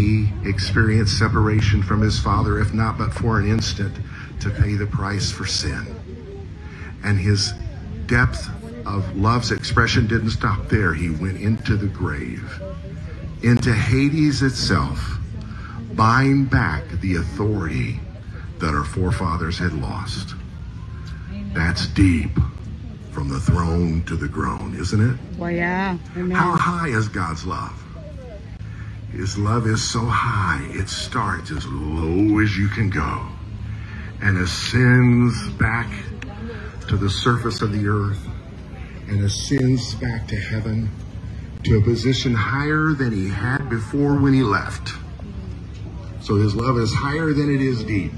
he experienced separation from his Father, if not but for an instant, to pay the price for sin. And his depth of love's expression didn't stop there. He went into the grave, into Hades itself, buying back the authority that our forefathers had lost. That's deep from the throne to the groan, isn't it? Well, yeah. Amen. How high is God's love? His love is so high, it starts as low as you can go and ascends back to the surface of the earth and ascends back to heaven to a position higher than he had before when he left. So his love is higher than it is deep.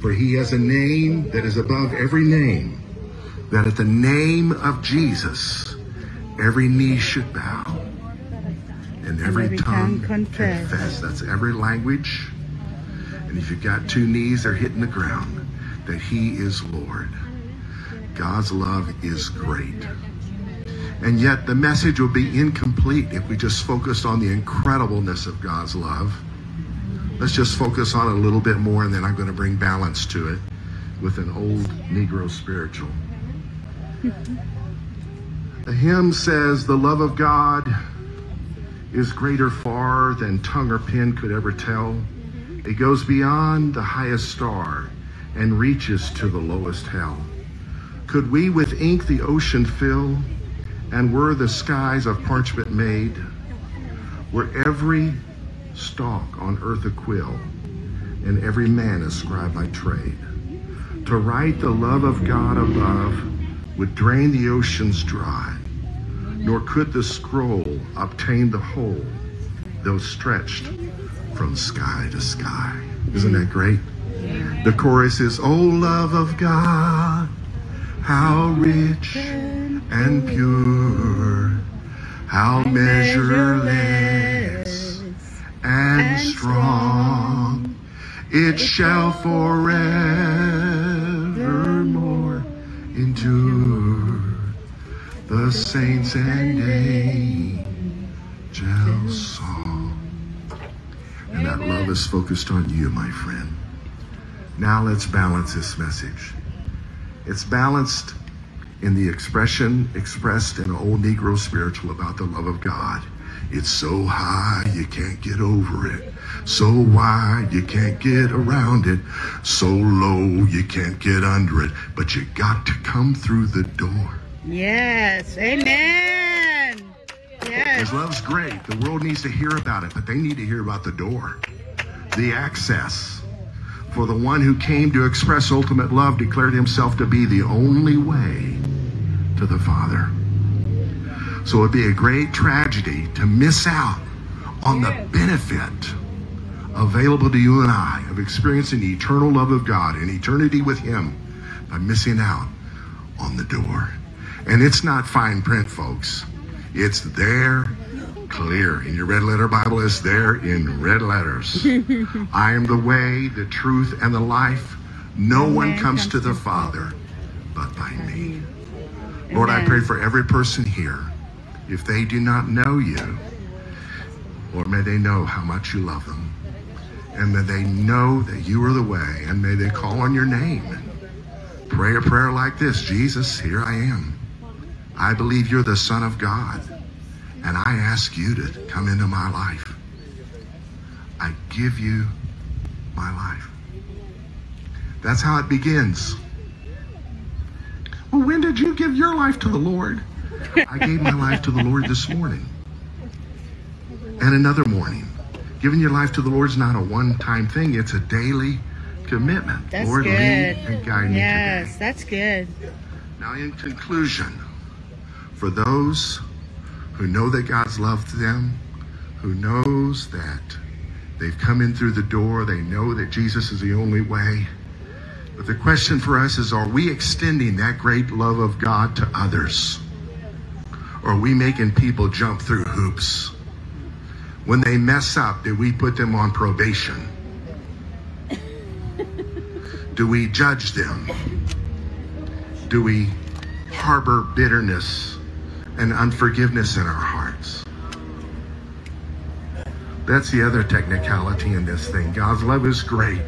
For he has a name that is above every name, that at the name of Jesus, every knee should bow and every, every tongue, tongue confess. confess. That's every language. And if you've got two knees, they're hitting the ground, that he is Lord. God's love is great. And yet the message would be incomplete if we just focused on the incredibleness of God's love. Let's just focus on it a little bit more, and then I'm going to bring balance to it with an old Negro spiritual. the hymn says, The love of God is greater far than tongue or pen could ever tell. It goes beyond the highest star and reaches to the lowest hell. Could we with ink the ocean fill, and were the skies of parchment made, were every stalk on earth a quill, and every man a scribe by trade, to write the love of God above would drain the oceans dry, nor could the scroll obtain the whole, though stretched from sky to sky. Isn't that great? The chorus is, Oh, love of God, how rich and pure, how measureless and strong, it shall forevermore endure. The saints and angels song. And that love is focused on you, my friend. Now let's balance this message. It's balanced in the expression expressed in an old Negro spiritual about the love of God. It's so high you can't get over it. So wide you can't get around it. So low you can't get under it. But you got to come through the door. Yes. Amen. Yes. His love's great. The world needs to hear about it, but they need to hear about the door, the access. For the one who came to express ultimate love declared himself to be the only way to the Father. So it'd be a great tragedy to miss out on the benefit available to you and I of experiencing the eternal love of God and eternity with Him by missing out on the door. And it's not fine print, folks. It's there clear. In your red letter Bible, it's there in red letters. I am the way, the truth, and the life. No one comes to the Father but by me. Lord, I pray for every person here. If they do not know you, Lord, may they know how much you love them. And may they know that you are the way. And may they call on your name. Pray a prayer like this Jesus, here I am. I believe you're the Son of God. And I ask you to come into my life. I give you my life. That's how it begins. Well, when did you give your life to the Lord? I gave my life to the Lord this morning. And another morning. Giving your life to the Lord is not a one time thing, it's a daily commitment. That's Lord, good. lead and guide me Yes, that's good. Now, in conclusion, for those who know that God's love to them, who knows that they've come in through the door, they know that Jesus is the only way. But the question for us is are we extending that great love of God to others? Or are we making people jump through hoops? When they mess up, do we put them on probation? Do we judge them? Do we harbor bitterness and unforgiveness in our hearts? That's the other technicality in this thing. God's love is great.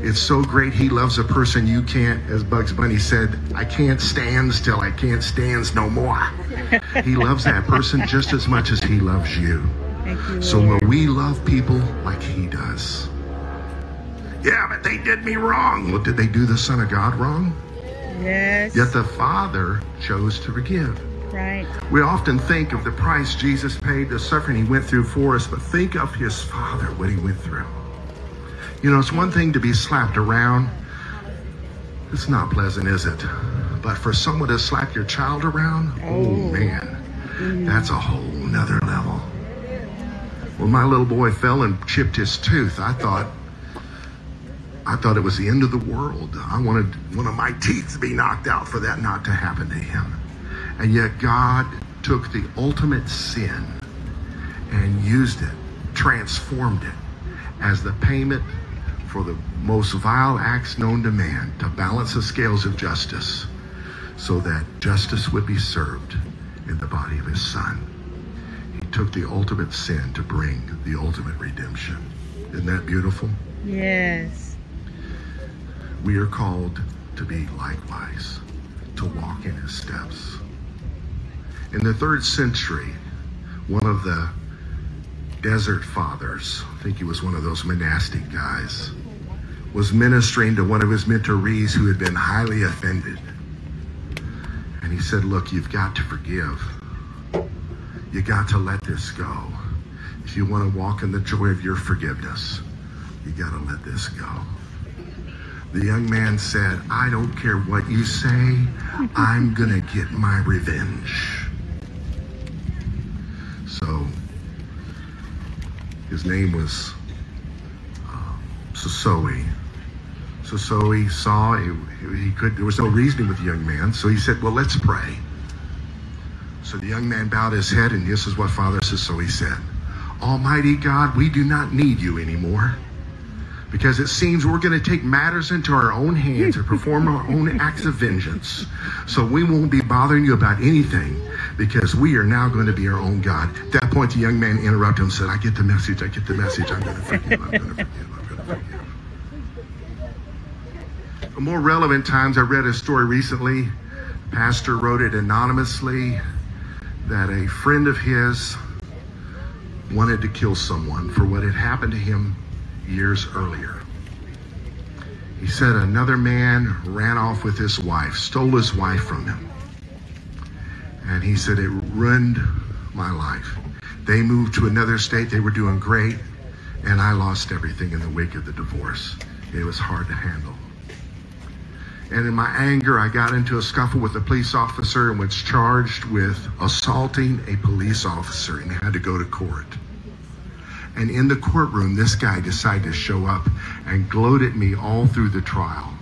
It's so great he loves a person you can't, as Bugs Bunny said, I can't stand still. I can't stand no more. he loves that person just as much as he loves you. You, So Lord. will we love people like he does? Yeah, but they did me wrong. Well, did they do the Son of God wrong? Yes. Yet the Father chose to forgive. Right. We often think of the price Jesus paid, the suffering he went through for us, but think of his Father, what he went through. You know, it's one thing to be slapped around. It's not pleasant, is it? But for someone to slap your child around, oh, Oh. man, mm-hmm. that's a whole nother level. When my little boy fell and chipped his tooth, I thought, I thought it was the end of the world. I wanted one of my teeth to be knocked out for that not to happen to him. And yet God took the ultimate sin and used it, transformed it as the payment for the most vile acts known to man to balance the scales of justice so that justice would be served in the body of his son. He took the ultimate sin to bring the ultimate redemption. Isn't that beautiful? Yes. We are called to be likewise, to walk in his steps. In the third century, one of the desert fathers, I think he was one of those monastic guys, was ministering to one of his mentorees who had been highly offended. And he said, Look, you've got to forgive. You got to let this go. If you want to walk in the joy of your forgiveness, you got to let this go. The young man said, I don't care what you say, I'm going to get my revenge. So, his name was uh, Sosoi. Sosoi saw he, he could. There was no reasoning with the young man, so he said, "Well, let's pray." So the young man bowed his head, and this is what Father Sosoi said: "Almighty God, we do not need you anymore." Because it seems we're going to take matters into our own hands and perform our own acts of vengeance. So we won't be bothering you about anything because we are now going to be our own God. At that point, the young man interrupted him and said, I get the message. I get the message. I'm going to forgive. I'm going to forgive. I'm going to forgive. In more relevant times, I read a story recently. Pastor wrote it anonymously that a friend of his wanted to kill someone for what had happened to him years earlier. He said another man ran off with his wife, stole his wife from him. And he said it ruined my life. They moved to another state, they were doing great, and I lost everything in the wake of the divorce. It was hard to handle. And in my anger, I got into a scuffle with a police officer and was charged with assaulting a police officer and had to go to court. And in the courtroom, this guy decided to show up and gloat at me all through the trial.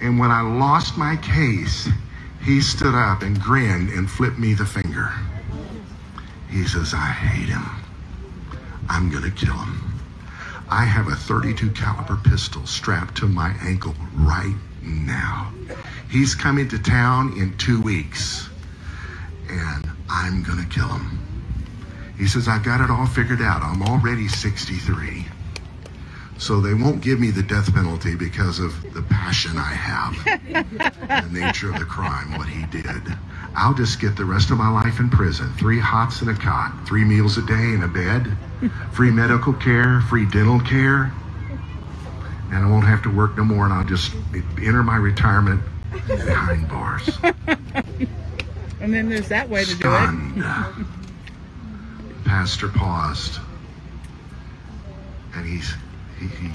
And when I lost my case, he stood up and grinned and flipped me the finger. He says, I hate him. I'm going to kill him. I have a 32 caliber pistol strapped to my ankle right now. He's coming to town in two weeks, and I'm going to kill him. He says, I've got it all figured out. I'm already 63. So they won't give me the death penalty because of the passion I have, the nature of the crime, what he did. I'll just get the rest of my life in prison. Three hots and a cot, three meals a day in a bed, free medical care, free dental care, and I won't have to work no more, and I'll just enter my retirement behind bars. And then there's that way to do it. Pastor paused, and he's, he, he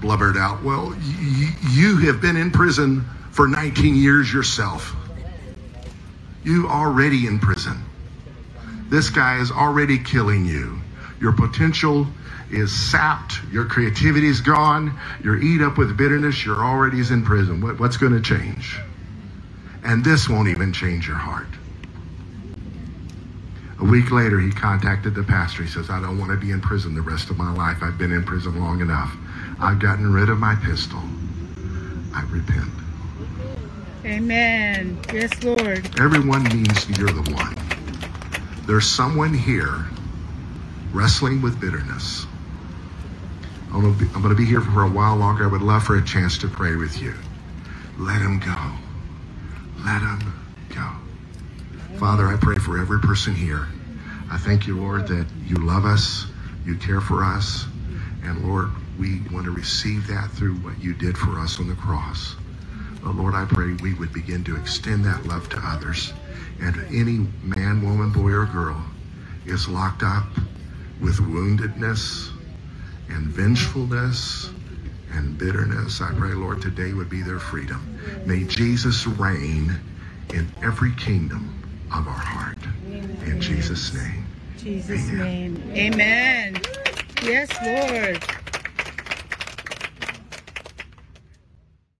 blubbered out, Well, y- you have been in prison for 19 years yourself. You already in prison. This guy is already killing you. Your potential is sapped. Your creativity is gone. You're eat up with bitterness. You're already in prison. What, what's going to change? And this won't even change your heart. A week later, he contacted the pastor. He says, I don't want to be in prison the rest of my life. I've been in prison long enough. I've gotten rid of my pistol. I repent. Amen. Yes, Lord. Everyone means you're the one. There's someone here wrestling with bitterness. I'm going, to be, I'm going to be here for a while longer. I would love for a chance to pray with you. Let him go. Let him go. Father, I pray for every person here. I thank you, Lord, that you love us, you care for us, and Lord, we want to receive that through what you did for us on the cross. But Lord, I pray we would begin to extend that love to others. And any man, woman, boy, or girl is locked up with woundedness and vengefulness and bitterness, I pray, Lord, today would be their freedom. May Jesus reign in every kingdom of our heart. In Jesus' name. Jesus' Amen. name. Amen. Yes, Lord.